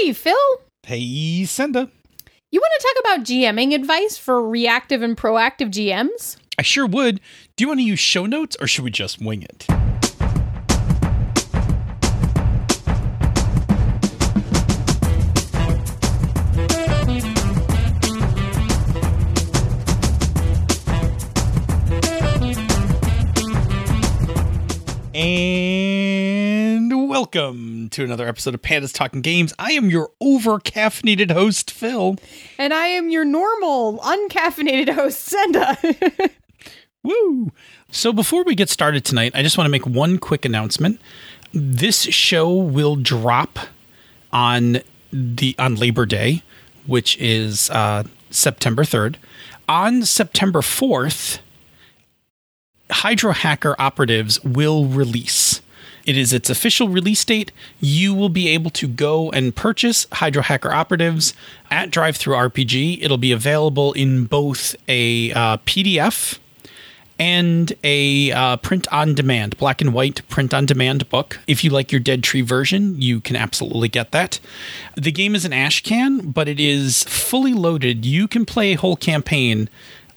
Hey, Phil. Hey, Senda. You want to talk about GMing advice for reactive and proactive GMs? I sure would. Do you want to use show notes or should we just wing it? Welcome to another episode of Pandas Talking Games. I am your over caffeinated host, Phil. And I am your normal, uncaffeinated host, Senda. Woo! So before we get started tonight, I just want to make one quick announcement. This show will drop on the on Labor Day, which is uh, September third. On September fourth, Hydro Hacker Operatives will release. It is its official release date. You will be able to go and purchase Hydro Hacker Operatives at DriveThruRPG. It'll be available in both a uh, PDF and a uh, print on demand, black and white print on demand book. If you like your Dead Tree version, you can absolutely get that. The game is an ash can, but it is fully loaded. You can play a whole campaign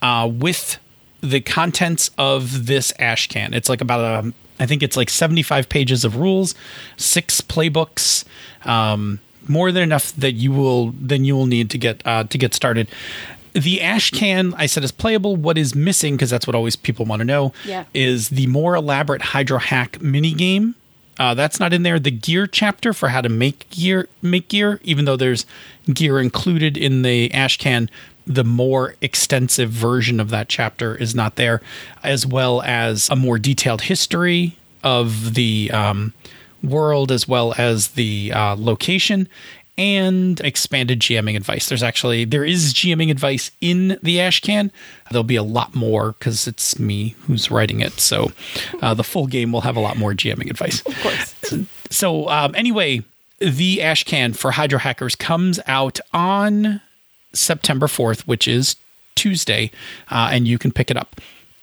uh, with the contents of this ash can. It's like about a, I think it's like 75 pages of rules, six playbooks, um, more than enough that you will then you will need to get uh, to get started. The ash can I said is playable. What is missing because that's what always people want to know Yeah. is the more elaborate hydro hack mini game. Uh, that's not in there. The gear chapter for how to make gear, make gear, even though there's gear included in the ash can, the more extensive version of that chapter is not there, as well as a more detailed history of the um, world, as well as the uh, location and expanded GMing advice. There's actually there is GMing advice in the ash can. There'll be a lot more because it's me who's writing it. So uh, the full game will have a lot more GMing advice. of course. So um, anyway, the ash can for Hydro Hackers comes out on September 4th, which is Tuesday, uh, and you can pick it up.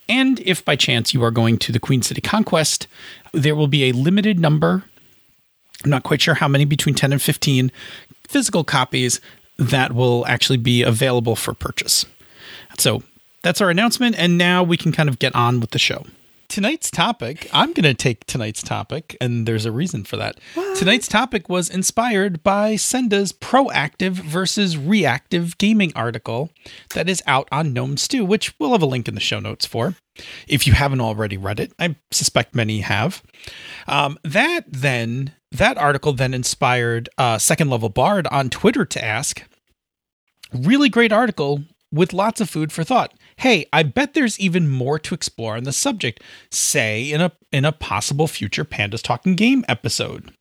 And if by chance you are going to the Queen City Conquest, there will be a limited number I'm not quite sure how many, between 10 and 15 physical copies that will actually be available for purchase. So that's our announcement. And now we can kind of get on with the show. Tonight's topic, I'm going to take tonight's topic, and there's a reason for that. Tonight's topic was inspired by Senda's proactive versus reactive gaming article that is out on Gnome Stew, which we'll have a link in the show notes for if you haven't already read it. I suspect many have. Um, that then, that article then inspired uh, Second Level Bard on Twitter to ask, really great article with lots of food for thought. Hey, I bet there's even more to explore on the subject, say in a in a possible future Pandas Talking Game episode.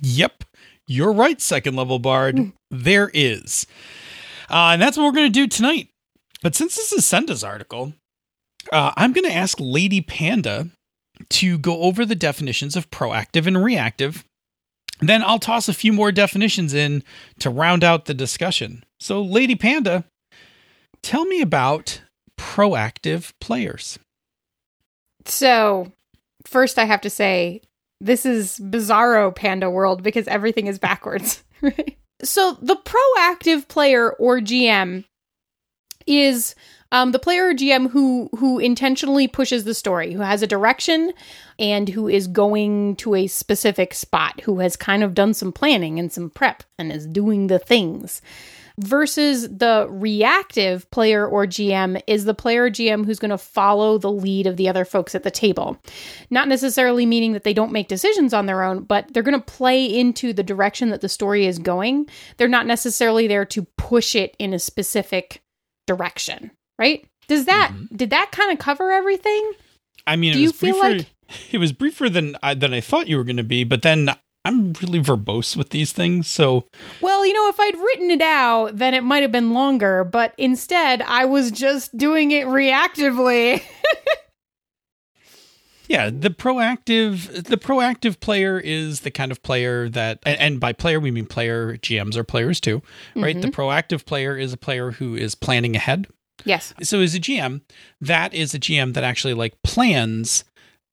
Yep, you're right, second level bard. there is. Uh, and that's what we're going to do tonight. But since this is Senda's article, uh, I'm going to ask Lady Panda to go over the definitions of proactive and reactive. Then I'll toss a few more definitions in to round out the discussion. So, Lady Panda, tell me about proactive players. So, first, I have to say, this is bizarro panda world because everything is backwards. So, the proactive player or GM is um, the player or GM who who intentionally pushes the story, who has a direction, and who is going to a specific spot, who has kind of done some planning and some prep and is doing the things. Versus the reactive player or GM is the player or GM who's going to follow the lead of the other folks at the table. Not necessarily meaning that they don't make decisions on their own, but they're going to play into the direction that the story is going. They're not necessarily there to push it in a specific direction, right? Does that mm-hmm. did that kind of cover everything? I mean, Do it you was feel briefer. like- it was briefer than I, than I thought you were going to be, but then I'm really verbose with these things, so Well, you know, if I'd written it out, then it might have been longer, but instead I was just doing it reactively. yeah, the proactive the proactive player is the kind of player that and, and by player we mean player GMs are players too, right? The mm-hmm. proactive player is a player who is planning ahead. yes. So as a GM, that is a GM that actually like plans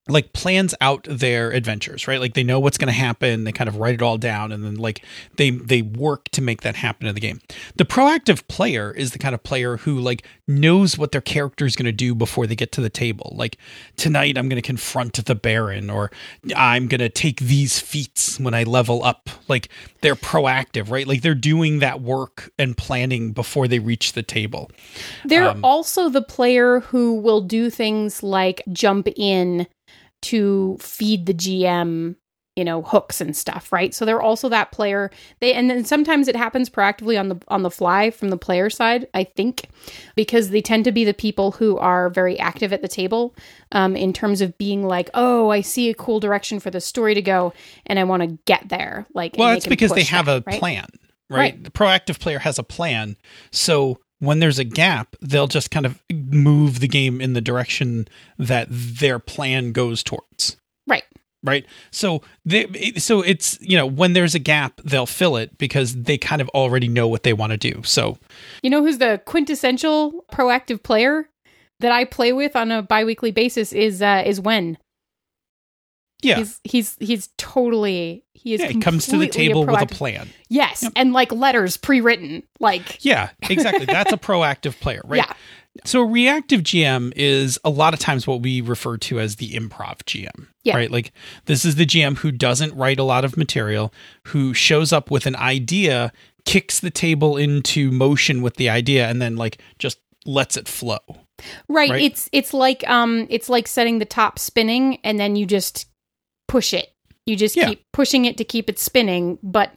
like plans out their adventures, right? Like they know what's going to happen, they kind of write it all down and then like they they work to make that happen in the game. The proactive player is the kind of player who like knows what their character is going to do before they get to the table. Like tonight I'm going to confront the baron or I'm going to take these feats when I level up. Like they're proactive, right? Like they're doing that work and planning before they reach the table. They're um, also the player who will do things like jump in to feed the GM you know hooks and stuff right so they're also that player they and then sometimes it happens proactively on the on the fly from the player side i think because they tend to be the people who are very active at the table um, in terms of being like oh i see a cool direction for the story to go and i want to get there like well that's because they have that, a right? plan right? right the proactive player has a plan so when there's a gap, they'll just kind of move the game in the direction that their plan goes towards. Right. Right. So they so it's you know when there's a gap they'll fill it because they kind of already know what they want to do. So you know who's the quintessential proactive player that I play with on a biweekly basis is uh, is when yeah. He's he's he's totally he is yeah, he comes to the table a with a plan. Yes, yep. and like letters pre-written. Like Yeah, exactly. That's a proactive player, right? Yeah. So a reactive GM is a lot of times what we refer to as the improv GM. Yeah. Right? Like this is the GM who doesn't write a lot of material, who shows up with an idea, kicks the table into motion with the idea and then like just lets it flow. Right. right. It's it's like um it's like setting the top spinning and then you just push it. You just yeah. keep pushing it to keep it spinning, but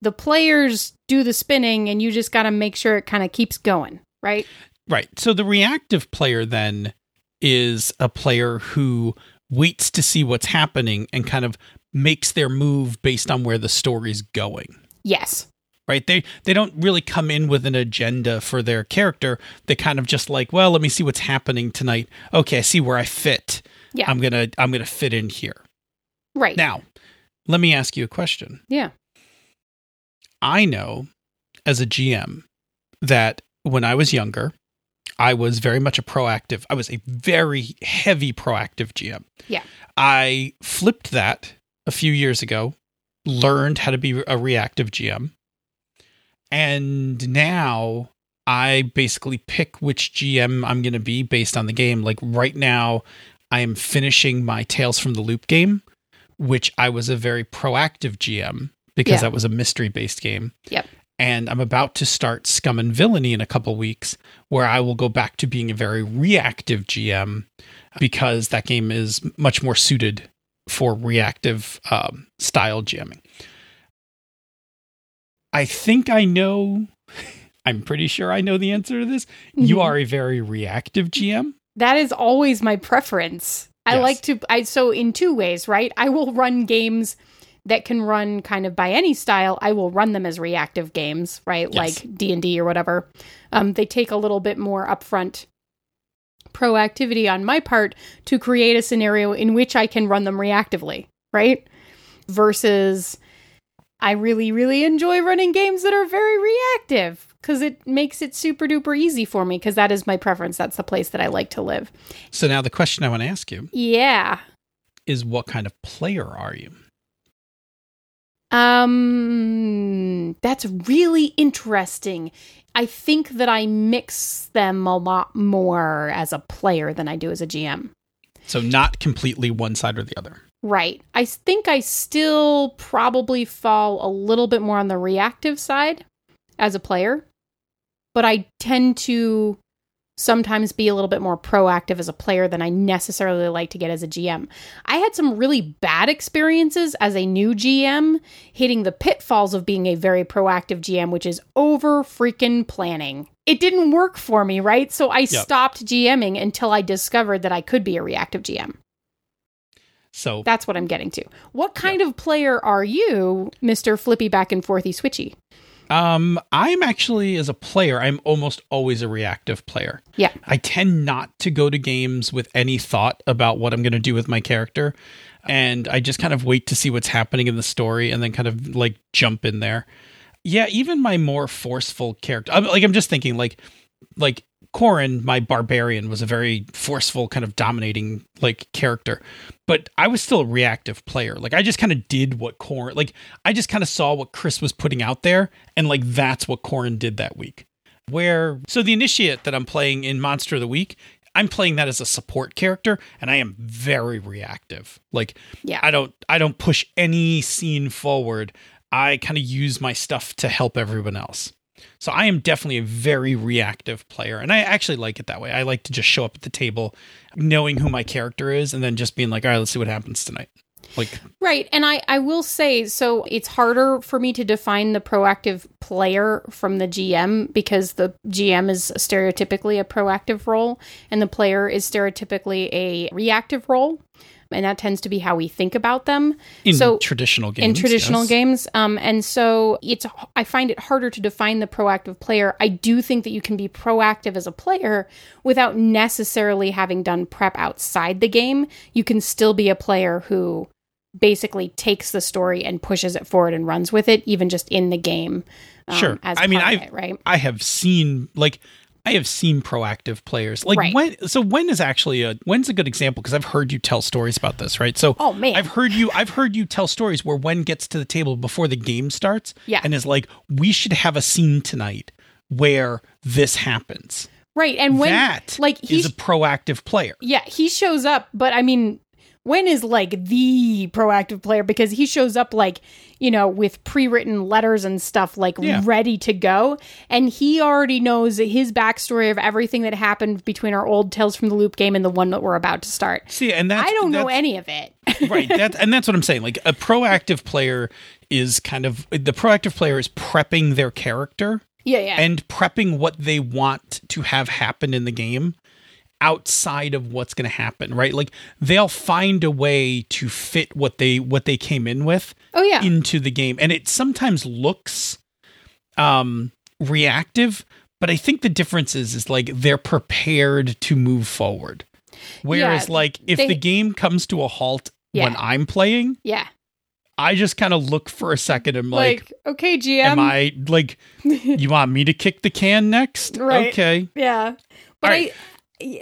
the players do the spinning and you just got to make sure it kind of keeps going, right? Right. So the reactive player then is a player who waits to see what's happening and kind of makes their move based on where the story's going. Yes. Right? They they don't really come in with an agenda for their character. They kind of just like, well, let me see what's happening tonight. Okay, I see where I fit. Yeah. I'm going to I'm going to fit in here. Right. Now, let me ask you a question. Yeah. I know as a GM that when I was younger, I was very much a proactive. I was a very heavy proactive GM. Yeah. I flipped that a few years ago, learned how to be a reactive GM. And now I basically pick which GM I'm going to be based on the game. Like right now, I am finishing my Tales from the Loop game, which I was a very proactive GM because yeah. that was a mystery based game. Yep. And I'm about to start Scum and Villainy in a couple weeks, where I will go back to being a very reactive GM because that game is much more suited for reactive um, style GMing. I think I know, I'm pretty sure I know the answer to this. Mm-hmm. You are a very reactive GM. That is always my preference. I yes. like to I so in two ways, right? I will run games that can run kind of by any style. I will run them as reactive games, right? Yes. Like D&D or whatever. Um, they take a little bit more upfront proactivity on my part to create a scenario in which I can run them reactively, right? Versus I really really enjoy running games that are very reactive because it makes it super duper easy for me because that is my preference. That's the place that I like to live. So now the question I want to ask you, yeah, is what kind of player are you? Um, that's really interesting. I think that I mix them a lot more as a player than I do as a GM. So not completely one side or the other. Right. I think I still probably fall a little bit more on the reactive side as a player but I tend to sometimes be a little bit more proactive as a player than I necessarily like to get as a GM. I had some really bad experiences as a new GM hitting the pitfalls of being a very proactive GM, which is over freaking planning. It didn't work for me, right? So I yep. stopped GMing until I discovered that I could be a reactive GM. So that's what I'm getting to. What kind yep. of player are you, Mr. Flippy back and forthy switchy? Um, I'm actually as a player, I'm almost always a reactive player. Yeah. I tend not to go to games with any thought about what I'm going to do with my character, and I just kind of wait to see what's happening in the story and then kind of like jump in there. Yeah, even my more forceful character, I'm, like I'm just thinking like like Corin, my barbarian, was a very forceful, kind of dominating like character, but I was still a reactive player. Like I just kind of did what Corin, like I just kind of saw what Chris was putting out there, and like that's what Corin did that week. Where so the initiate that I'm playing in Monster of the Week, I'm playing that as a support character, and I am very reactive. Like Yeah. I don't I don't push any scene forward. I kind of use my stuff to help everyone else. So I am definitely a very reactive player, and I actually like it that way. I like to just show up at the table, knowing who my character is, and then just being like, "All right, let's see what happens tonight." Like, Right. And I, I will say, so it's harder for me to define the proactive player from the GM because the GM is stereotypically a proactive role and the player is stereotypically a reactive role. And that tends to be how we think about them. in so traditional games, in traditional yes. games um, and so it's i find it harder to define the proactive player i do think that you can be proactive as a player without necessarily having done prep outside the game you can still be a player who basically takes the story and pushes it forward and runs with it even just in the game um, Sure. as I mean, I've- right I have seen like I have seen proactive players. Like Right. when so when is actually a when's a good example because I've heard you tell stories about this, right? So Oh, man. I've heard you I've heard you tell stories where when gets to the table before the game starts Yeah. and is like we should have a scene tonight where this happens. right and when that like he's a proactive player. Yeah, he shows up, but I mean, when is like the proactive player? Because he shows up like, you know, with pre written letters and stuff, like Yeah. ready to go. And he already knows his backstory of everything that happened between our old Tales from the Loop game and the one that we're about to start. See, and that's I don't know any of it. right that and that's what i'm saying like a proactive player is kind of the proactive player is prepping their character yeah, yeah. and prepping what they want to have happen in the game outside of what's going to happen right like they'll find a way to fit what they what they came in with oh, yeah. into the game and it sometimes looks um reactive but i think the difference is is like they're prepared to move forward whereas Yeah, like if they- the game comes to a halt when i'm playing yeah. i just kind of look for a second and like, Like, okay, GM. am i like you want me to kick the can next Right. okay Yeah. But right.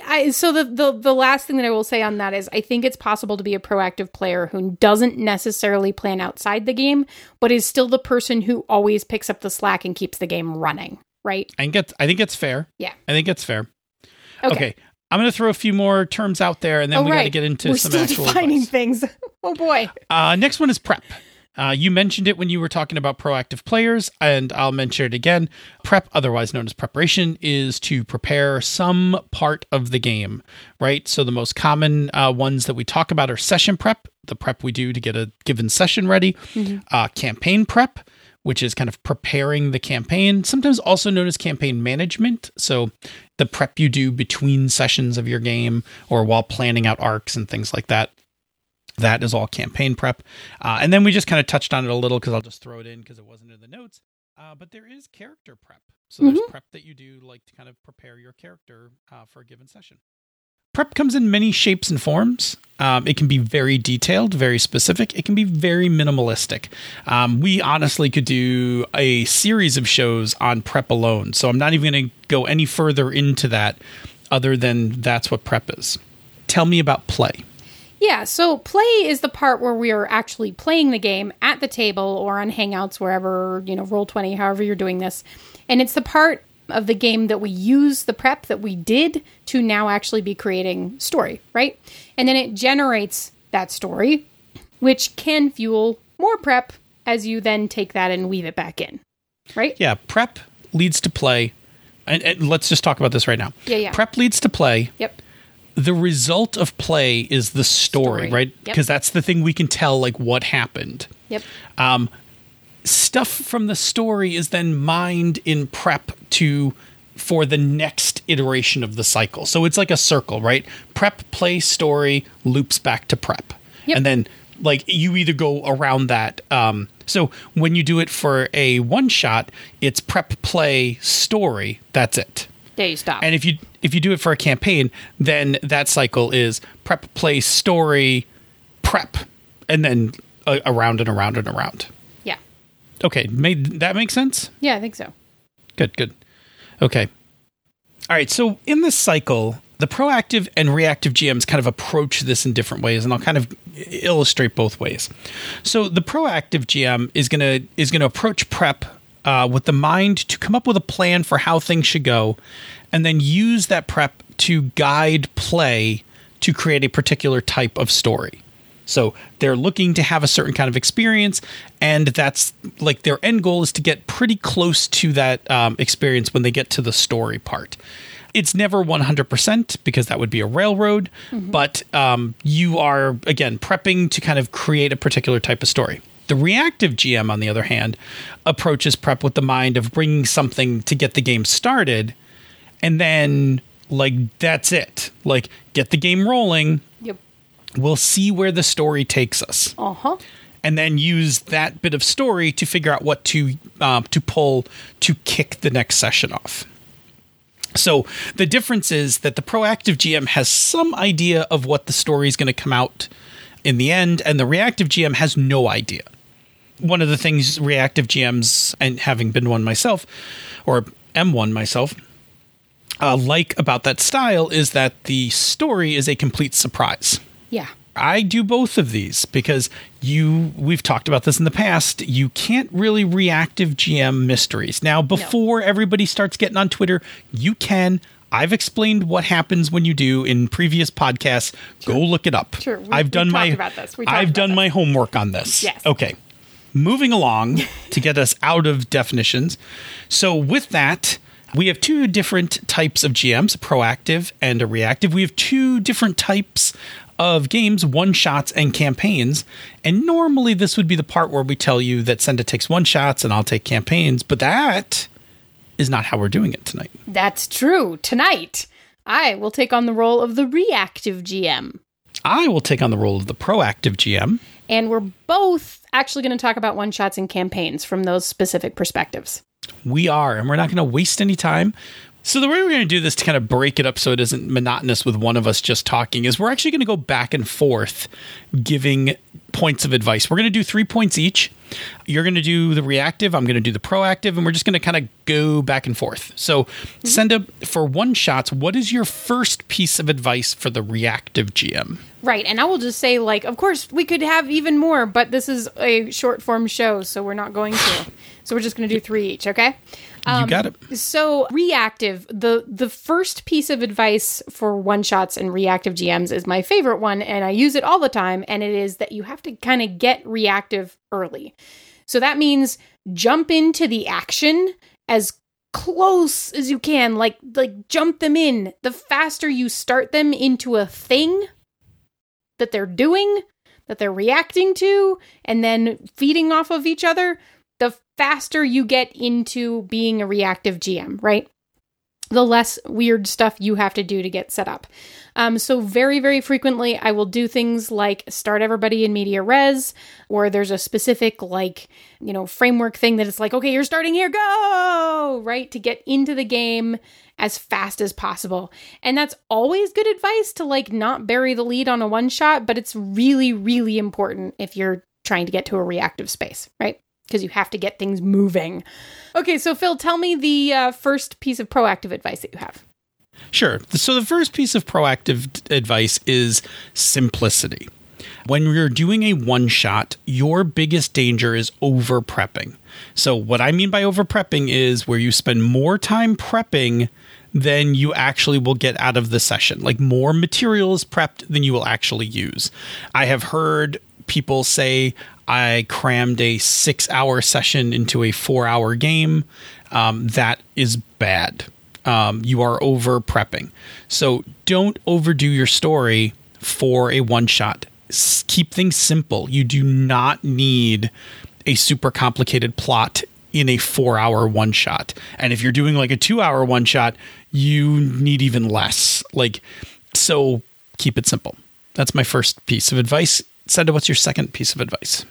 I so the, the the last thing that I will say on that is I think it's possible to be a proactive player who doesn't necessarily plan outside the game, but is still the person who always picks up the slack and keeps the game running, right? i think it's i think it's fair Yeah. i think it's fair Okay. okay, i'm gonna throw a few more terms out there and then oh, we right. gotta get into We're some still actual defining advice. things. oh boy. Uh, next one is prep. Uh, you mentioned it when you were talking about proactive players, and I'll mention it again. Prep, otherwise known as preparation, is to prepare some part of the game, right? So the most common uh, ones that we talk about are session prep, the prep we do to get a given session ready, uh, campaign prep, which is kind of preparing the campaign, sometimes also known as campaign management. So the prep you do between sessions of your game or while planning out arcs and things like that. That is all campaign prep. Uh, and then we just kind of touched on it a little because I'll just throw it in because it wasn't in the notes. Uh, but there is character prep. So there's prep that you do like to kind of prepare your character uh, for a given session. Prep comes in many shapes and forms. Um, it can be very detailed, very specific. It can be very minimalistic. Um, we honestly could do a series of shows on prep alone. So I'm not even going to go any further into that other than that's what prep is. Tell me about play. Yeah, so play is the part where we are actually playing the game at the table or on Hangouts, wherever, you know, Roll20, however you're doing this. And it's the part of the game that we use the prep that we did to now actually be creating story, right? And then it generates that story, which can fuel more prep as you then take that and weave it back in, right? Yeah, prep leads to play. And, and let's just talk about this right now. Yeah, yeah. Prep leads to play. Yep. The result of play is the story, Story. right? Yep. Because that's the thing we can tell, like what happened. Yep. Stuff from the story is then mined in prep to for the next iteration of the cycle. So it's like a circle, right? Prep, play, story, loops back to prep. Yep. And then like you either go around that um so when you do it for a one shot, it's prep, play, story. That's it. There you stop. And if you if you do it for a campaign, then that cycle is prep, play, story, prep, and then uh, around and around and around. yeah. Okay, made that make sense? Yeah, I think so. Good, good. Okay. All right, so in this cycle, the proactive and reactive GMs kind of approach this in different ways, and I'll kind of illustrate both ways. So the proactive GM is gonna is gonna approach prep uh, with the mind to come up with a plan for how things should go, and then use that prep to guide play to create a particular type of story. So they're looking to have a certain kind of experience, and that's like their end goal is to get pretty close to that um, experience when they get to the story part. It's never 100% because that would be a railroad, mm-hmm. but um, you are, again, prepping to kind of create a particular type of story. The reactive GM, on the other hand, approaches prep with the mind of bringing something to get the game started, and then, like, that's it. Like, get the game rolling. Yep. We'll see where the story takes us. Uh huh and then use that bit of story to figure out what to uh, to pull to kick the next session off. So the difference is that the proactive GM has some idea of what the story is going to come out in the end, and the reactive GM has no idea. One of the things reactive GMs, and having been one myself, or am one myself, uh, like about that style is that the story is a complete surprise. Yeah. I do both of these because you we've talked about this in the past. You can't really reactive GM mysteries. Now, before no. everybody starts getting on Twitter, you can. I've explained what happens when you do in previous podcasts. Sure. Go look it up. Sure. We, I've done my I've done this. my homework on this. Yes. Okay. Moving along to get us out of definitions. So with that, we have two different types of GMs, a proactive and a reactive. We have two different types of games, one shots, and campaigns. And normally this would be the part where we tell you that Senda takes one shots and I'll take campaigns, but that is not how we're doing it tonight. That's true. Tonight, I will take on the role of the reactive GM. I will take on the role of the proactive GM. And we're both actually going to talk about one shots and campaigns from those specific perspectives. We are, and we're not going to waste any time. So the way we're going to do this to kind of break it up so it isn't monotonous with one of us just talking is we're actually going to go back and forth giving points of advice. We're going to do 3 points each. You're going to do the reactive, I'm going to do the proactive and we're just going to kind of go back and forth. So mm-hmm. send up for one shots, what is your first piece of advice for the reactive GM? Right. And I will just say like of course we could have even more, but this is a short form show, so we're not going to. So we're just going to do 3 each, okay? Um, you got it. So reactive, the the first piece of advice for one shots and reactive GMs is my favorite one, and I use it all the time. And it is that you have to kind of get reactive early. So that means jump into the action as close as you can, like like jump them in. The faster you start them into a thing that they're doing, that they're reacting to, and then feeding off of each other, the faster you get into being a reactive GM, right? The less weird stuff you have to do to get set up. Um, so, very, very frequently, I will do things like start everybody in media res, or there's a specific, like, you know, framework thing that it's like, okay, you're starting here, go, right? To get into the game as fast as possible. And that's always good advice to, like, not bury the lead on a one shot, but it's really, really important if you're trying to get to a reactive space, right? Because you have to get things moving. Okay, so Phil, tell me the uh, first piece of proactive advice that you have. Sure. So the first piece of proactive advice is simplicity. When you're doing a one shot, your biggest danger is over prepping. So, what I mean by over prepping is where you spend more time prepping than you actually will get out of the session. Like more material is prepped than you will actually use. I have heard people say, I crammed a six hour session into a four hour game. Um, that is bad. Um, you are over prepping. So don't overdo your story for a one shot. S- keep things simple. You do not need a super complicated plot in a four hour one shot. And if you're doing like a two hour one shot, you need even less. Like, so keep it simple. That's my first piece of advice. Senda, what's your second piece of advice?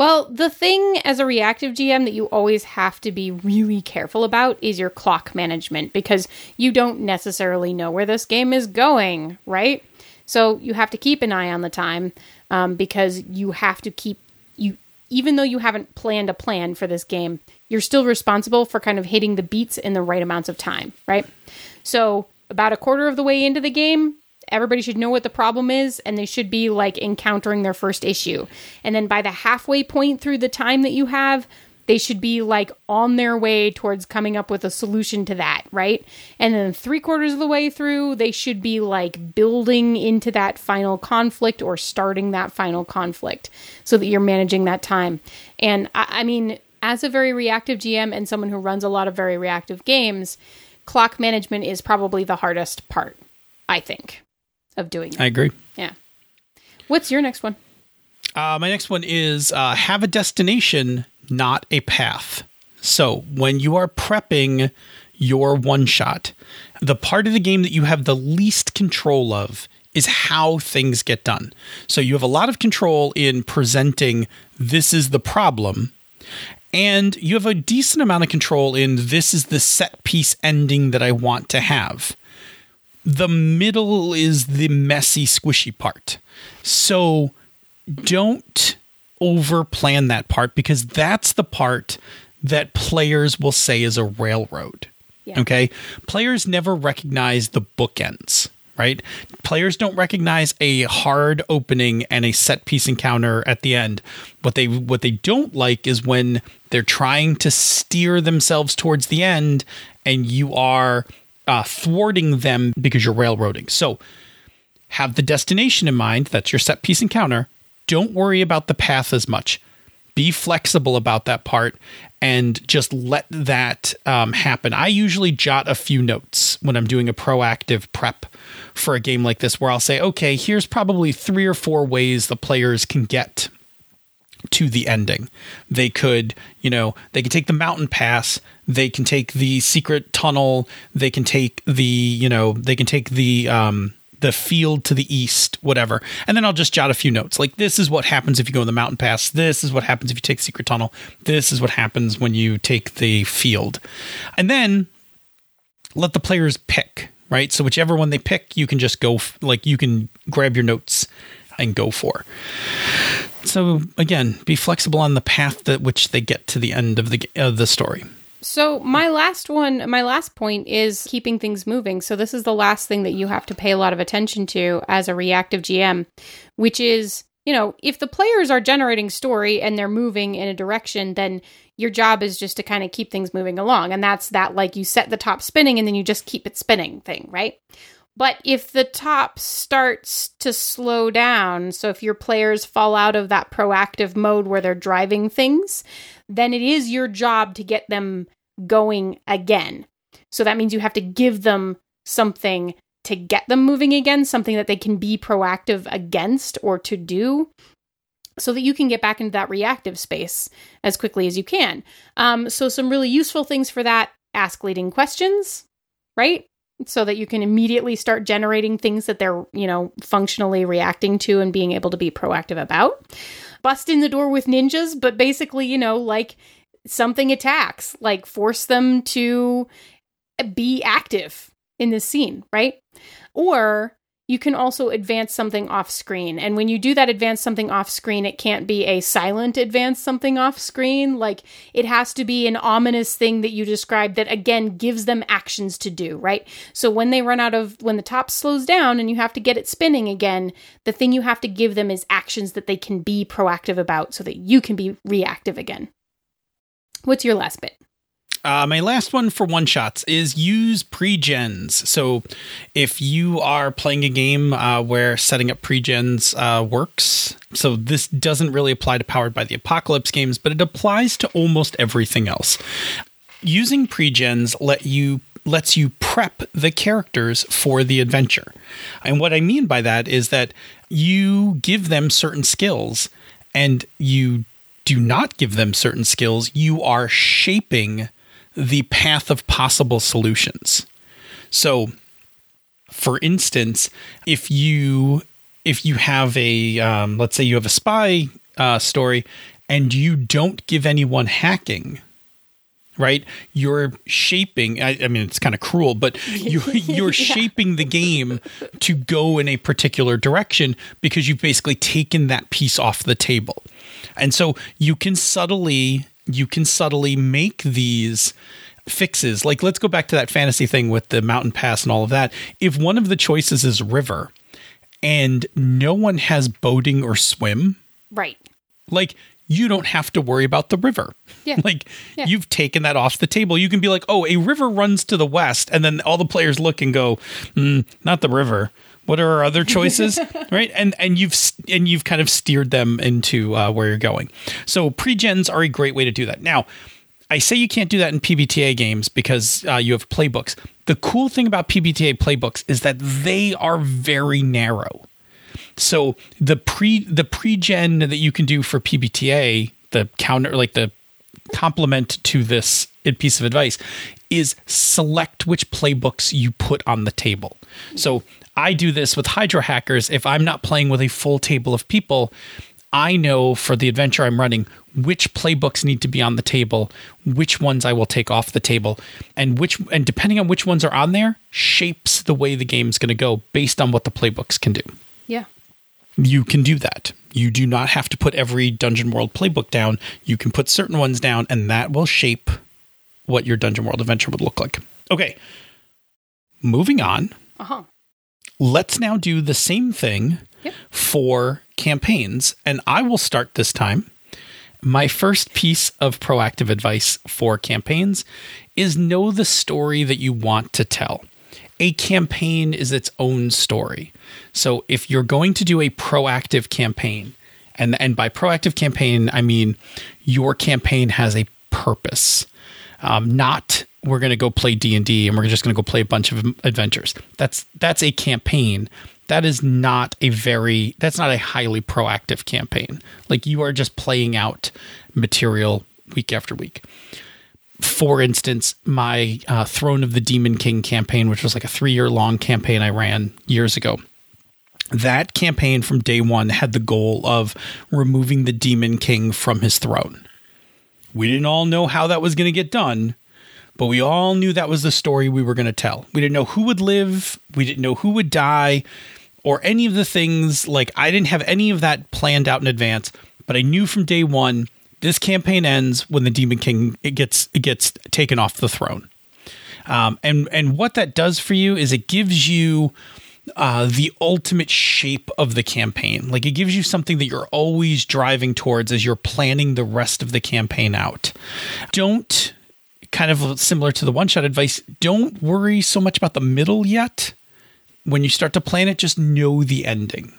Well, the thing as a reactive GM that you always have to be really careful about is your clock management because you don't necessarily know where this game is going, right? So you have to keep an eye on the time um, because you have to keep you even though you haven't planned a plan for this game, you're still responsible for kind of hitting the beats in the right amounts of time, right? So, about a quarter of the way into the game, everybody should know what the problem is and they should be like encountering their first issue. And then by the halfway point through the time that you have, they should be like on their way towards coming up with a solution to that, right? And then three quarters of the way through, they should be like building into that final conflict or starting that final conflict so that you're managing that time. And I, I mean, as a very reactive GM and someone who runs a lot of very reactive games, clock management is probably the hardest part, I think, of doing it. I agree. Yeah. What's your next one? Uh, my next one is uh, have a destination not a path. So when you are prepping your one shot, the part of the game that you have the least control of is how things get done. So you have a lot of control in presenting this is the problem. And you have a decent amount of control in this is the set piece ending that I want to have. The middle is the messy, squishy part. So don't over plan that part because that's the part that players will say is a railroad. Yeah. Okay. Players never recognize the bookends, right? Players don't recognize a hard opening and a set piece encounter at the end. What they what they don't like is when they're trying to steer themselves towards the end and you are uh, thwarting them because you're railroading. So have the destination in mind. That's your set piece encounter don't worry about the path as much. Be flexible about that part and just let that um, happen. I usually jot a few notes when I'm doing a proactive prep for a game like this, where I'll say, okay, here's probably three or four ways the players can get to the ending. They could, you know, they can take the mountain pass, they can take the secret tunnel, they can take the, you know, they can take the um the field to the east, whatever. And then I'll just jot a few notes. Like this is what happens if you go in the mountain pass. This is what happens if you take secret tunnel. This is what happens when you take the field. And then let the players pick, right? So whichever one they pick, you can just go f- like you can grab your notes and go for. So again, be flexible on the path that which they get to the end of the of the story. So, my last one, my last point is keeping things moving. So, this is the last thing that you have to pay a lot of attention to as a reactive GM, which is, you know, if the players are generating story and they're moving in a direction, then your job is just to kind of keep things moving along. And that's that, like, you set the top spinning and then you just keep it spinning thing, right? But if the top starts to slow down, so if your players fall out of that proactive mode where they're driving things, then it is your job to get them going again. So that means you have to give them something to get them moving again, something that they can be proactive against or to do so that you can get back into that reactive space as quickly as you can. Um, so, some really useful things for that ask leading questions, right? So that you can immediately start generating things that they're, you know, functionally reacting to and being able to be proactive about bust in the door with ninjas, but basically, you know, like something attacks, like force them to be active in this scene, right? Or you can also advance something off screen. And when you do that advance something off screen, it can't be a silent advance something off screen. Like it has to be an ominous thing that you describe that again gives them actions to do, right? So when they run out of, when the top slows down and you have to get it spinning again, the thing you have to give them is actions that they can be proactive about so that you can be reactive again. What's your last bit? Uh, my last one for one shots is use pre-gens. So if you are playing a game uh, where setting up pre-gens uh, works, so this doesn't really apply to Powered by the Apocalypse games, but it applies to almost everything else. Using pre-gens let you lets you prep the characters for the adventure. And what I mean by that is that you give them certain skills and you do not give them certain skills, you are shaping the path of possible solutions. So, for instance, if you if you have a um, let's say you have a spy uh, story and you don't give anyone hacking right you're shaping i, I mean it's kind of cruel but you, you're yeah. shaping the game to go in a particular direction because you've basically taken that piece off the table and so you can subtly you can subtly make these fixes. Like, let's go back to that fantasy thing with the mountain pass and all of that. If one of the choices is river and no one has boating or swim, Right. like, you don't have to worry about the river. Yeah. Like, Yeah. you've taken that off the table. You can be like, oh, a river runs to the west. And then all the players look and go, mm, not the river. What are our other choices? right. And, and you've, and you've kind of steered them into uh, where you're going. So pre-gens are a great way to do that. Now, I say you can't do that in PBTA games because uh, you have playbooks. The cool thing about PBTA playbooks is that they are very narrow. So the pre the pre-gen that you can do for PBTA, the counter like the complement to this piece of advice is select which playbooks you put on the table. So I do this with Hydro Hackers. If I'm not playing with a full table of people, I know for the adventure I'm running which playbooks need to be on the table, which ones I will take off the table, and which and depending on which ones are on there, shapes the way the game's going to go based on what the playbooks can do Yeah. you can do that. You do not have to put every Dungeon World playbook down. You can put certain ones down, and that will shape what your Dungeon World adventure would look like. Okay. Moving on, Uh huh. let's now do the same thing Yep. for campaigns, and I will start this time. My first piece of proactive advice for campaigns is know the story that you want to tell. A campaign is its own story. So if you're going to do a proactive campaign, and and by proactive campaign I mean your campaign has a purpose, um, not we're going to go play D and D and we're just going to go play a bunch of adventures. That's that's a campaign. That is not a very that's not a highly proactive campaign. Like you are just playing out material week after week for instance, my uh, Throne of the Demon King campaign, which was like a three year long campaign I ran years ago, that campaign from day one had the goal of removing the Demon King from his throne. We didn't all know how that was going to get done, but we all knew that was the story we were going to tell. We didn't know who would live, we didn't know who would die, or any of the things. Like, I didn't have any of that planned out in advance, but I knew from day one this campaign ends when the Demon King it gets it gets taken off the throne. Um, and and what that does for you is it gives you uh, the ultimate shape of the campaign. Like it gives you something that you're always driving towards as you're planning the rest of the campaign out. Don't kind of similar to the one shot advice. Don't worry so much about the middle yet. When you start to plan it, just know the ending.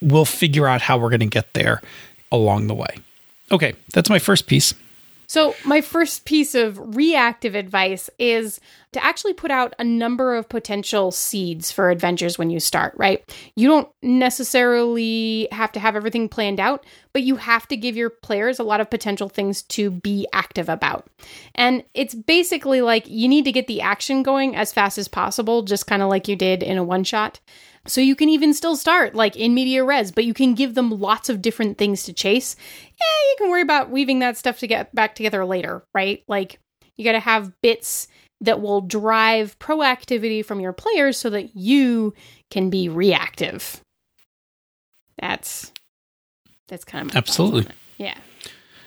We'll figure out how we're going to get there along the way. Okay, that's my first piece. So, my first piece of reactive advice is to actually put out a number of potential seeds for adventures when you start, right? You don't necessarily have to have everything planned out, but you have to give your players a lot of potential things to be active about. And it's basically like you need to get the action going as fast as possible, just kind of like you did in a one shot. So you can even still start like in media res, but you can give them lots of different things to chase. Yeah, you can worry about weaving that stuff to get back together later, right? Like you got to have bits that will drive proactivity from your players so that you can be reactive. That's that's kind of Absolutely. Yeah.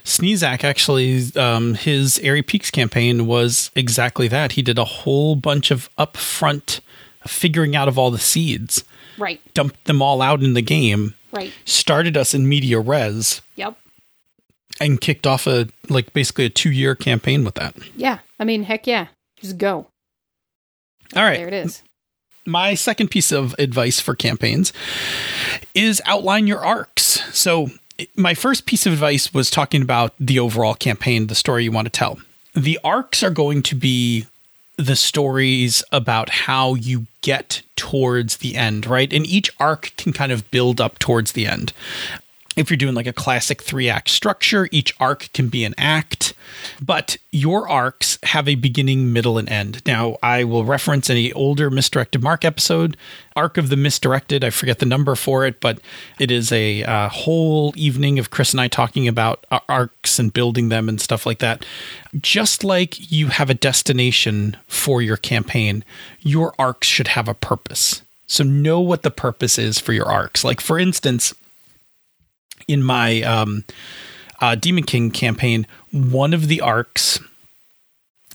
Sniezak actually, um, his Airy Peaks campaign was exactly that. He did a whole bunch of upfront figuring out of all the seeds, Right. dumped them all out in the game, Right. started us in media res, Yep. and kicked off a like basically a two year campaign with that. Yeah. I mean, heck yeah. Just go. All right, There it is. my second piece of advice for campaigns is outline your arcs. So, my first piece of advice was talking about the overall campaign, the story you want to tell. The arcs are going to be the stories about how you get towards the end, right? And each arc can kind of build up towards the end. If you're doing like a classic three act structure, each arc can be an act, but your arcs have a beginning, middle, and end. Now, I will reference any older Misdirected Mark episode, Arc of the Misdirected. I forget the number for it, but it is a uh, whole evening of Chris and I talking about arcs and building them and stuff like that. Just like you have a destination for your campaign, your arcs should have a purpose. So know what the purpose is for your arcs. Like, for instance, in my um, uh, Demon King campaign, one of the arcs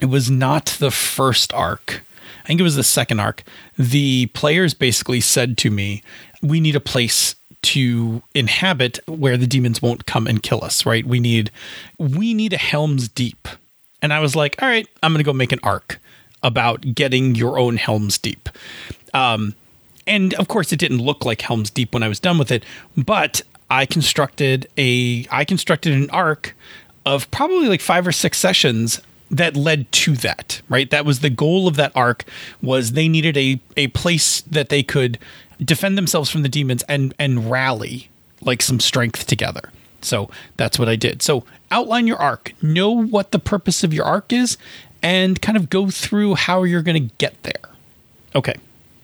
it was not the first arc. I think it was the second arc. The players basically said to me, "We need a place to inhabit where the demons won't come and kill us, right? We need we need a Helm's Deep." And I was like, "All right, I'm going to go make an arc about getting your own Helm's Deep." Um, and of course, it didn't look like Helm's Deep when I was done with it, but I constructed a I constructed an arc of probably like five or six sessions that led to that right? That was the goal of that arc was they needed a a place that they could defend themselves from the demons and and rally like some strength together. So that's what i did. So outline your arc know what the purpose of your arc is and kind of go through how you're going to get there. Okay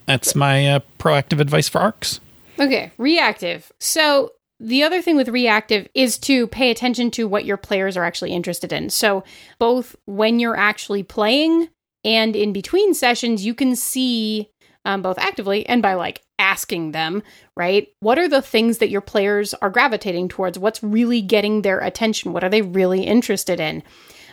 that's my uh, proactive advice for arcs. Okay, reactive. So the other thing with reactive is to pay attention to what your players are actually interested in. So, both when you're actually playing and in between sessions, you can see um, both actively and by like asking them, right? What are the things that your players are gravitating towards? What's really getting their attention? What are they really interested in?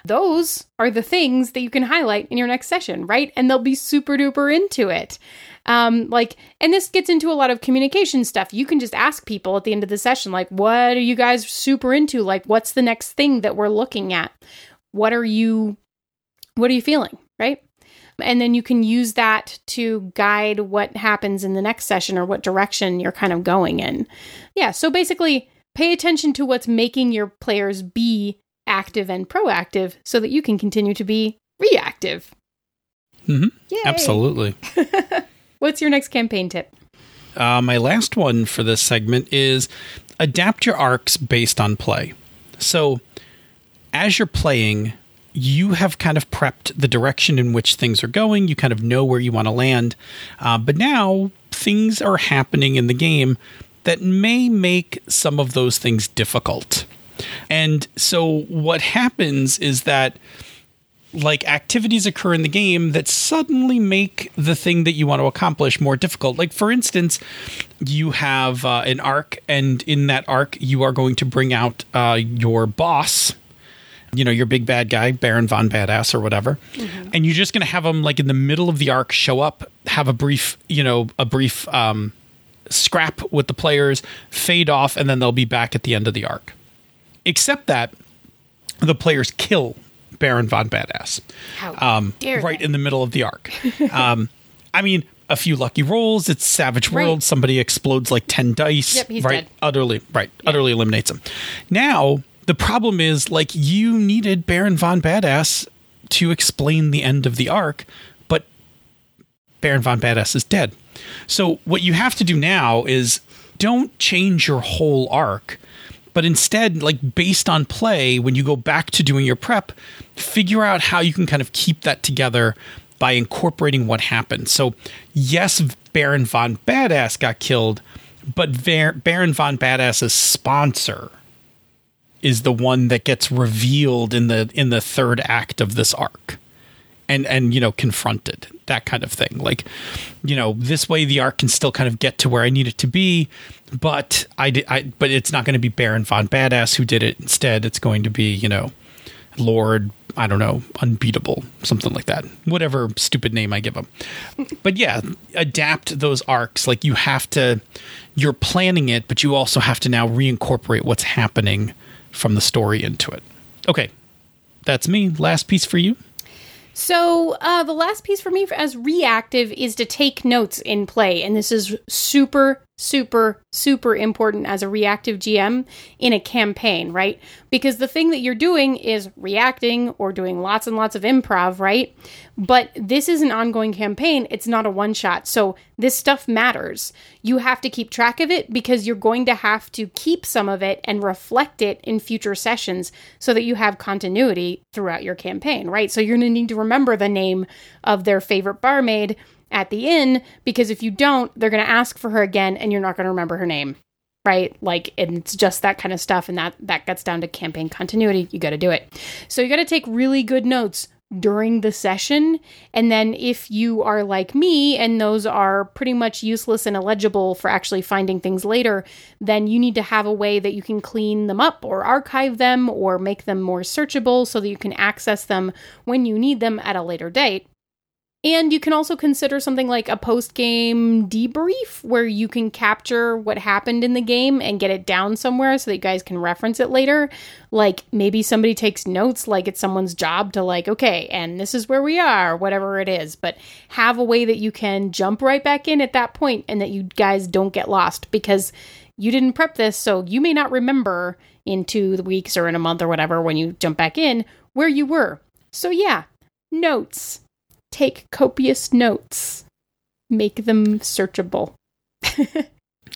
Those are the things that you can highlight in your next session, right? And they'll be super duper into it. Um, like, and this gets into a lot of communication stuff. You can just ask people at the end of the session, like, what are you guys super into? Like, what's the next thing that we're looking at? What are you, what are you feeling? Right. And then you can use that to guide what happens in the next session or what direction you're kind of going in. Yeah. So basically, pay attention to what's making your players be active and proactive so that you can continue to be reactive. Mm-hmm. Absolutely. What's your next campaign tip? Uh, my last one for this segment is adapt your arcs based on play. So, as you're playing, you have kind of prepped the direction in which things are going. You kind of know where you want to land. Uh, but now things are happening in the game that may make some of those things difficult. And so, what happens is that like activities occur in the game that suddenly make the thing that you want to accomplish more difficult. Like, for instance, you have uh, an arc, and in that arc, you are going to bring out uh, your boss. You know, your big bad guy, Baron Von Badass or whatever. Mm-hmm. And you're just going to have him, like, in the middle of the arc, show up, have a brief, you know, a brief um, scrap with the players, fade off, and then they'll be back at the end of the arc. Except that the players kill Baron von Badass. Um, right in the middle of the arc. um, I mean, a few lucky rolls. It's Savage World. Right. Somebody explodes like ten dice. Yep, right. Dead. Utterly right. Yeah. Utterly eliminates him. Now the problem is like you needed Baron von Badass to explain the end of the arc, but Baron von Badass is dead. So what you have to do now is don't change your whole arc but instead like based on play when you go back to doing your prep figure out how you can kind of keep that together by incorporating what happened. So yes baron von badass got killed but baron von badass's sponsor is the one that gets revealed in the in the third act of this arc and and you know confronted that kind of thing. Like you know this way the arc can still kind of get to where i need it to be but i did i but it's not going to be baron von badass who did it. Instead it's going to be you know lord i don't know unbeatable something like that. Whatever stupid name i give them but yeah adapt those arcs. Like you have to you're planning it but you also have to now reincorporate what's happening from the story into it. Okay. That's me. Last piece for you so, uh, the last piece for me as reactive is to take notes in play. And this is super, super, super important as a reactive GM in a campaign, right? Because the thing that you're doing is reacting or doing lots and lots of improv, right? But this is an ongoing campaign, it's not a one shot. So this stuff matters. You have to keep track of it because you're going to have to keep some of it and reflect it in future sessions so that you have continuity throughout your campaign, right? So you're going to need to remember the name of their favorite barmaid at the inn because if you don't, they're going to ask for her again and you're not going to remember her name. Right? Like and it's just that kind of stuff and that that gets down to campaign continuity. You got to do it. So you got to take really good notes during the session. And then if you are like me and those are pretty much useless and illegible for actually finding things later, then you need to have a way that you can clean them up or archive them or make them more searchable so that you can access them when you need them at a later date. And you can also consider something like a post game debrief where you can capture what happened in the game and get it down somewhere so that you guys can reference it later. Like maybe somebody takes notes, like it's someone's job to, like, okay, and this is where we are, whatever it is. But have a way that you can jump right back in at that point and that you guys don't get lost because you didn't prep this. So you may not remember in two weeks or in a month or whatever when you jump back in where you were. So yeah, notes take copious notes, make them searchable.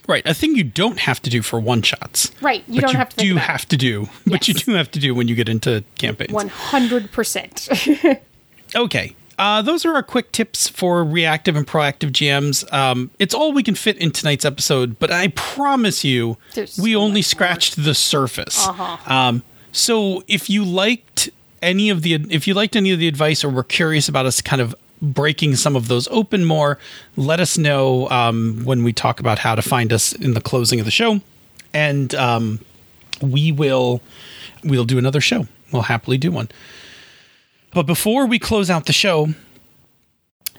right, a thing you don't have to do for one shots. Right, you don't you have to. do have to do, but you do have to do when you get into campaigns. One hundred percent. Okay. Uh, those are our quick tips for reactive and proactive GMs. Um, it's all we can fit in tonight's episode, but I promise you, There's we so only scratched the surface. Uh-huh. Um, so if you liked any of the if you liked any of the advice or were curious about us kind of breaking some of those open more, let us know um, when we talk about how to find us in the closing of the show, and um, we will we'll do another show. We'll happily do one. But before we close out the show,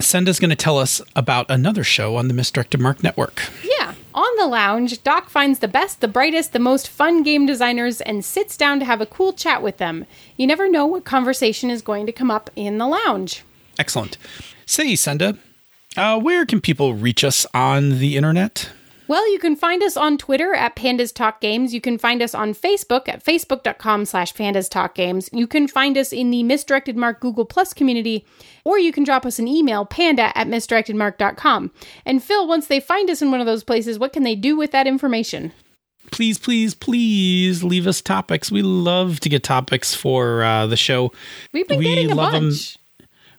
Senda's going to tell us about another show on the Misdirected Mark Network. yeah. On the lounge, Doc finds the best, the brightest, the most fun game designers and sits down to have a cool chat with them. You never know what conversation is going to come up in the lounge. Excellent. Say, Senda, uh, where can people reach us on the internet? Well, you can find us on Twitter at Pandas Talk Games. You can find us on Facebook at facebook.com slash Pandas Talk Games. You can find us in the Misdirected Mark Google Plus community, or you can drop us an email, panda at misdirectedmark.com. And Phil, once they find us in one of those places, what can they do with that information? Please, please, please leave us topics. We love to get topics for uh, the show. We've been We getting a love bunch.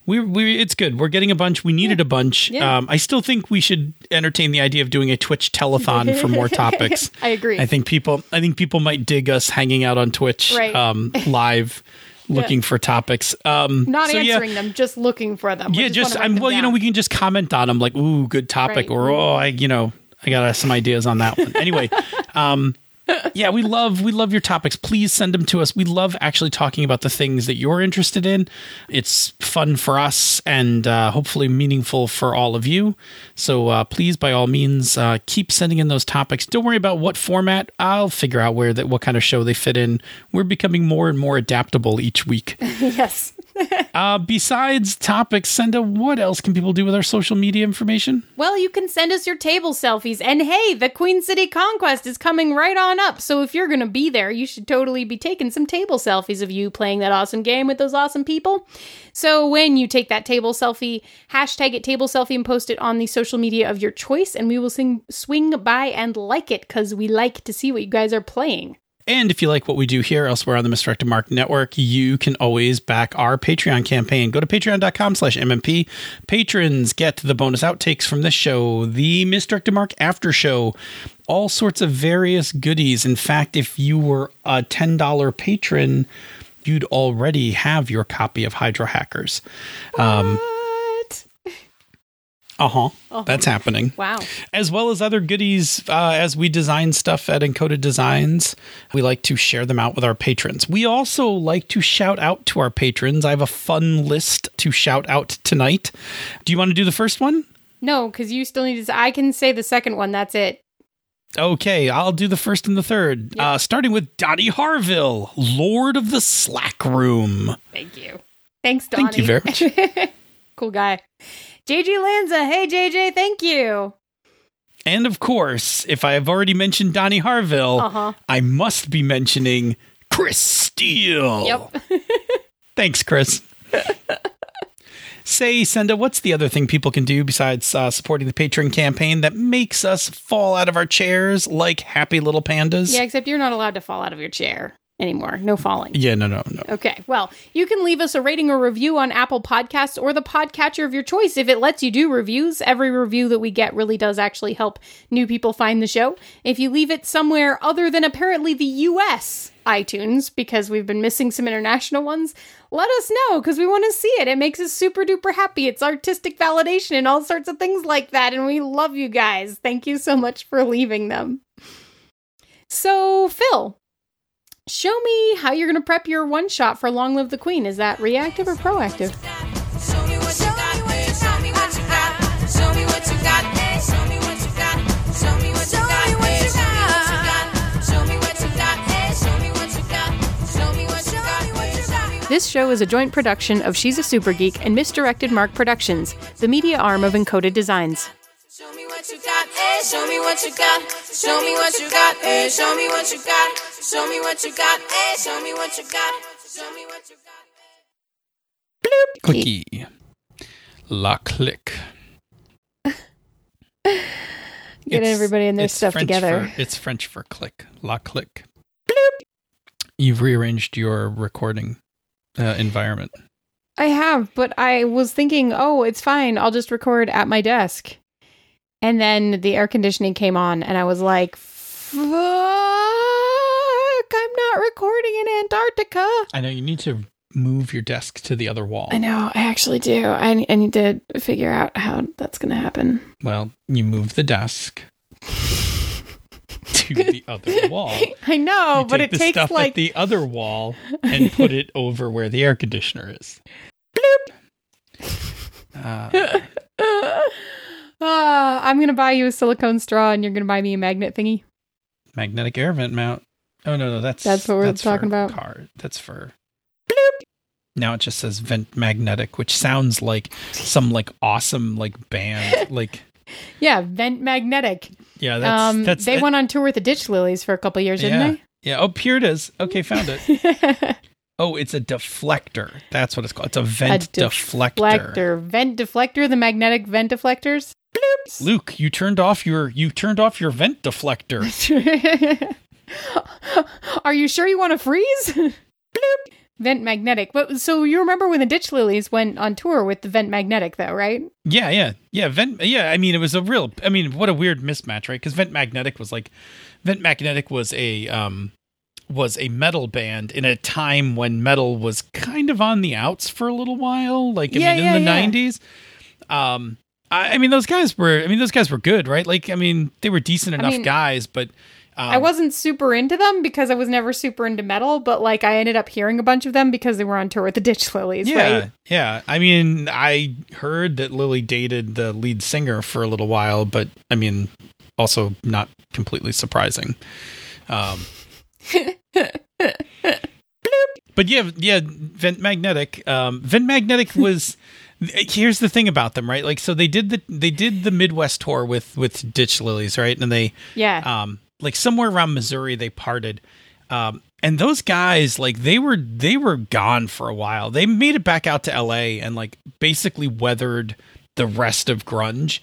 We, we, it's good. We're getting a bunch. We needed a bunch. Yeah. Um, I still think we should entertain the idea of doing a Twitch telethon for more topics. I agree. I think people, I think people might dig us hanging out on Twitch, Right. um, live, looking for topics. Um, Not so, yeah, answering them, just looking for them. Yeah, just I'm well, you know, we can just comment on them like, ooh, good topic, Right. or oh, I, you know, I got some ideas on that one. Anyway, um, yeah, we love we love your topics. Please send them to us. We love actually talking about the things that you're interested in. It's fun for us and uh, hopefully meaningful for all of you. So uh, please, by all means, uh, keep sending in those topics. Don't worry about what format. I'll figure out where that what kind of show they fit in. We're becoming more and more adaptable each week. yes. Uh, besides topics, Senda, what else can people do with our social media information? Well, you can send us your table selfies. And hey, the Queen City Conquest is coming right on up. So if you're going to be there, you should totally be taking some table selfies of you playing that awesome game with those awesome people. So when you take that table selfie, hashtag it table selfie and post it on the social media of your choice. And we will sing, swing by and like it because we like to see what you guys are playing. And if you like what we do here elsewhere on the Misdirected Mark Network, you can always back our Patreon campaign. Go to patreon.com slash MMP. Patrons get the bonus outtakes from this show, the Misdirected Mark after show, all sorts of various goodies. In fact, if you were a $10 patron, you'd already have your copy of Hydro Hackers. Um? Uh-huh. That's happening. Wow. as well as other goodies uh, as we design stuff at Encoded Designs. We like to share them out with our patrons. We also like to shout out to our patrons. I have a fun list to shout out tonight. Do you want to do the first one? No, because you still need to. I can say the second one. That's it. Okay, I'll do the first and the third. Uh, starting with Donnie Harville, Lord of the Slack Room. Thank you. Thanks, Donnie. Thank you very much. cool guy. JJ Lanza. Hey, JJ. Thank you. And of course, if I have already mentioned Donnie Harville, Uh-huh. I must be mentioning Chris Steele. Yep. Thanks, Chris. Say, Senda, what's the other thing people can do besides uh, supporting the Patreon campaign that makes us fall out of our chairs like happy little pandas? yeah, except you're not allowed to fall out of your chair anymore. No falling. Yeah, no, no, no. Okay, well, you can leave us a rating or review on Apple Podcasts or the podcatcher of your choice if it lets you do reviews. Every review that we get really does actually help new people find the show. If you leave it somewhere other than apparently the US, iTunes because we've been missing some international ones, let us know because we want to see it. It makes us super duper happy. It's artistic validation and all sorts of things like that. And we love you guys. Thank you so much for leaving them. So, Phil, show me how you're going to prep your one shot for Long Live the Queen. Is that reactive or proactive? Eh, eh, eh, eh. This show is a joint production of She's a Super Geek and Misdirected Mark Productions, the media arm of Encoded Designs. Show me what you got, eh, show me what you got. Show me what you got, eh, show me what you got. Show me what you got, eh, show me what you got. Show me what you got. Clicky. La click. Get It's- everybody and their stuff French together. for- it's French for click. La click. Bloop. You've rearranged your recording uh, environment. I have, but I was thinking, oh, it's fine. I'll just record at my desk. And then the air conditioning came on, and I was like, fuck, I'm not recording in Antarctica. I know you need to move your desk to the other wall. I know, I actually do. I, I need to figure out how that's going to happen. Well, you move the desk to the other wall. I know, You but it takes stuff like at the other wall and put it over where the air conditioner is. Uh, Ah, I'm gonna buy you a silicone straw, and you're gonna buy me a magnet thingy. magnetic air vent mount. Oh no, no, that's That's what we're talking about. Car. That's for. Now it just says vent magnetic, which sounds like some like awesome like band. Like Yeah, vent magnetic. yeah, that's um, that's they it- went on tour with the Ditch Lilies for a couple years, didn't they? Yeah. Oh, here it is. Okay, found it. Oh, it's a deflector. That's what it's called. It's a vent A deflector. deflector, vent deflector, the magnetic vent deflectors. Luke, you turned off your you turned off your vent deflector. Are you sure you want to freeze? Bloop. Vent magnetic. But so you remember when the Ditch Lilies went on tour with the vent magnetic, though, right? Yeah, yeah, yeah. Vent. Yeah, I mean, it was a real. I mean, what a weird mismatch, right? Because Vent Magnetic was like, Vent Magnetic was a um, was a metal band in a time when metal was kind of on the outs for a little while. Like, I Yeah, mean, yeah, in the yeah. '90s. Um, I, I mean, those guys were. I mean, those guys were good, right? Like, I mean, they were decent enough mean, guys, but. Um, I wasn't super into them because I was never super into metal, but like I ended up hearing a bunch of them because they were on tour with the Ditch Lilies, Yeah, right? yeah. I mean, I heard that Lily dated the lead singer for a little while, but I mean, also not completely surprising. Um, but yeah, yeah. Vent Magnetic. Um, Vent Magnetic was. Here's the thing about them, right? Like, so they did the they did the Midwest tour with with Ditch Lilies, right? And they Yeah. um like somewhere around Missouri they parted um and those guys like they were they were gone for a while they made it back out to LA and like basically weathered the rest of grunge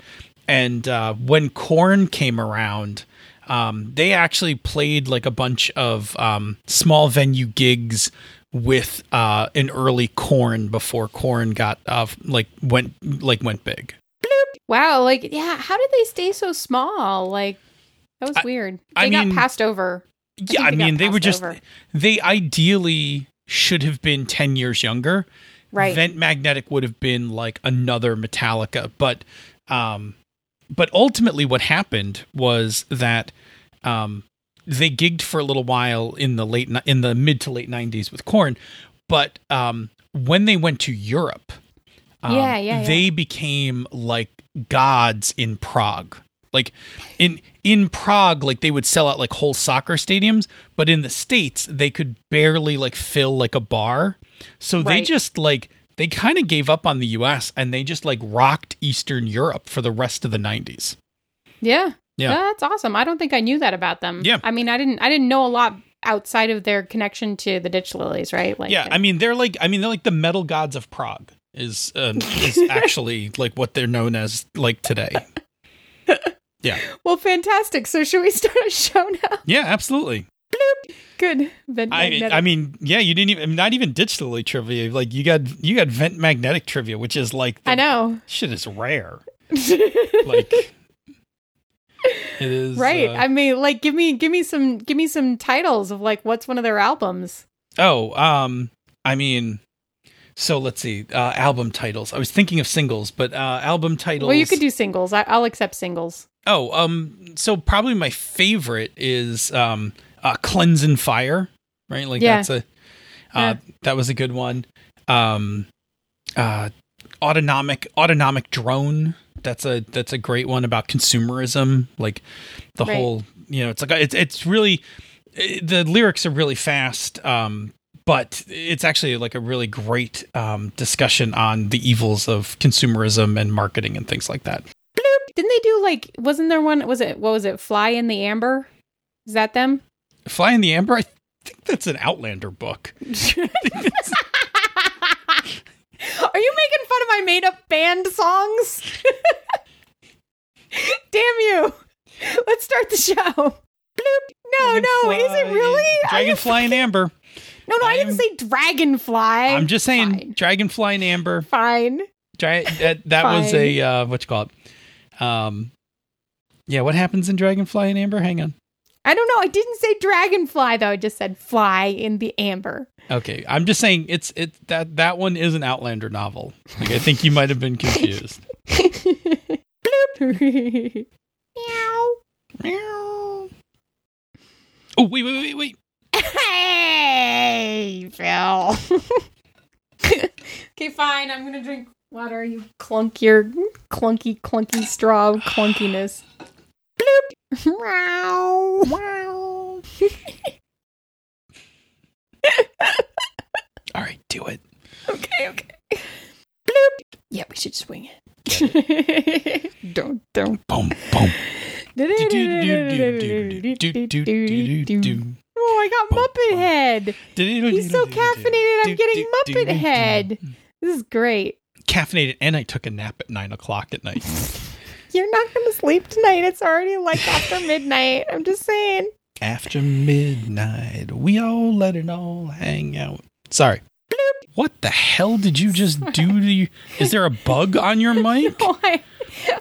and uh when Korn came around um they actually played like a bunch of um small venue gigs with uh an early Korn before Korn got uh like went like went big wow. Like, yeah. How did they stay so small? Like, that was I- weird. I They got mean- passed over. yeah, I they got mean, they were just over. they ideally should have been 10 years younger. Right. Vent Magnetic would have been like another Metallica, but um but ultimately what happened was that um they gigged for a little while in the late in the mid to late 90s with Korn, but um when they went to Europe, um, Yeah, yeah, yeah. they became like gods in Prague. Like in in Prague, like they would sell out like whole soccer stadiums, but in the states they could barely like fill like a bar. So they just like they kind of gave up on the U.S. and they just like rocked Eastern Europe for the rest of the '90s. Yeah. Yeah. That's awesome. I don't think I knew that about them. Yeah. I mean, I didn't I didn't know a lot outside of their connection to the Ditch Lilies, right? Like yeah, I mean they're like I mean they're like the metal gods of Prague is um, is actually like what they're known as like today. Yeah, Well, fantastic. So should we start a show now? yeah, absolutely. Good. Vent I magnetic. I mean, yeah, you didn't even not even digitally trivia. Like you got you got vent magnetic trivia, which is like the I know. shit is rare. like It is right. uh, I mean, like, give me, give me some, give me some titles of like what's one of their albums. oh, um, I mean, so let's see. Uh, album titles. I was thinking of singles, but uh, album titles. Well, you could do singles. I, I'll accept singles. Oh, um, so probably my favorite is um, uh, "Cleanse and Fire," right? Like Yeah. that's a uh, Yeah. that was a good one. Um, uh, autonomic autonomic drone. That's a that's a great one about consumerism. Like the Right. whole, you know, it's like it's it's really eh, the lyrics are really fast. Um, but it's actually like a really great um, discussion on the evils of consumerism and marketing and things like that. Didn't they do like? Wasn't there one? Was it what was it? Fly in the Amber? Is that them? Fly in the Amber, I think that's an Outlander book. Are you making fun of my made up band songs? Damn you! Let's start the show. Bloop. No, no, is it really? Dragonfly and Amber. no, no, I, I didn't say dragonfly. I'm just saying, Fine. Dragonfly and Amber. Fine. Dra- that that was a uh, what you call it? Um, yeah. What happens in Dragonfly and Amber? Hang on. I don't know. I didn't say dragonfly though. I just said fly in the amber. Okay, I'm just saying it's it that that one is an Outlander novel. Like I think you might have been confused. Meow. Meow. Oh wait wait wait wait. Hey, Phil. okay, fine. I'm gonna drink water. You clunk your clunky, clunky straw clunkiness. Bloop. Wow. Wow. All right, do it. Okay, okay. Bloop. Yeah, we should swing it. don't, don't. Boom boom. Oh, I got Muppet Head. He's so caffeinated. I'm getting Muppet Head. This is great. Caffeinated, and I took a nap at nine o'clock at night. You're not going to sleep tonight. It's already like after midnight. I'm just saying. After midnight, we all let it all hang out. Sorry. What the hell did you just do to you? Is there a bug on your mic? Why?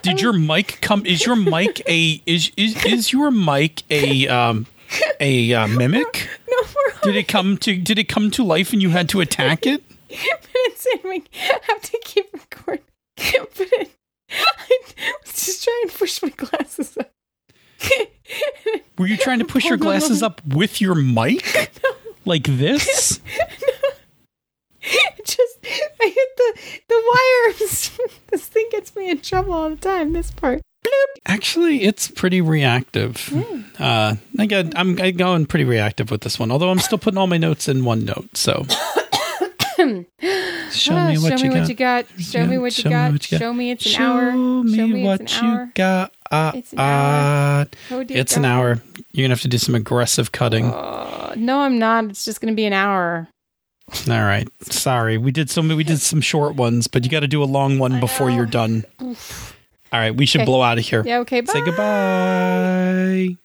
Did your mic come? Is your mic a is is is your mic a um a uh, mimic? No, Did it come to did it come to life and you had to attack it? it's we have to keep recording. But it, I was just trying to push my glasses up. Were you trying to push your glasses up with your mic like this? It just I hit the the wires. this thing gets me in trouble all the time. This part. Actually, it's pretty reactive. Uh, I got, I'm I going pretty reactive with this one. Although I'm still putting all my notes in OneNote. So show me what you got. show you me what you got. Show me what you got. Show me it's an hour. Show me what you got. Uh, It's an hour. uh, Oh, it's an hour. You're gonna have to do some aggressive cutting. Uh, no, I'm not. It's just going to be an hour. All right. Sorry, we did some. We did some short ones, but you got to do a long one before you're done. All right, we should Okay. blow out of here. Yeah. Okay. Bye. Say goodbye.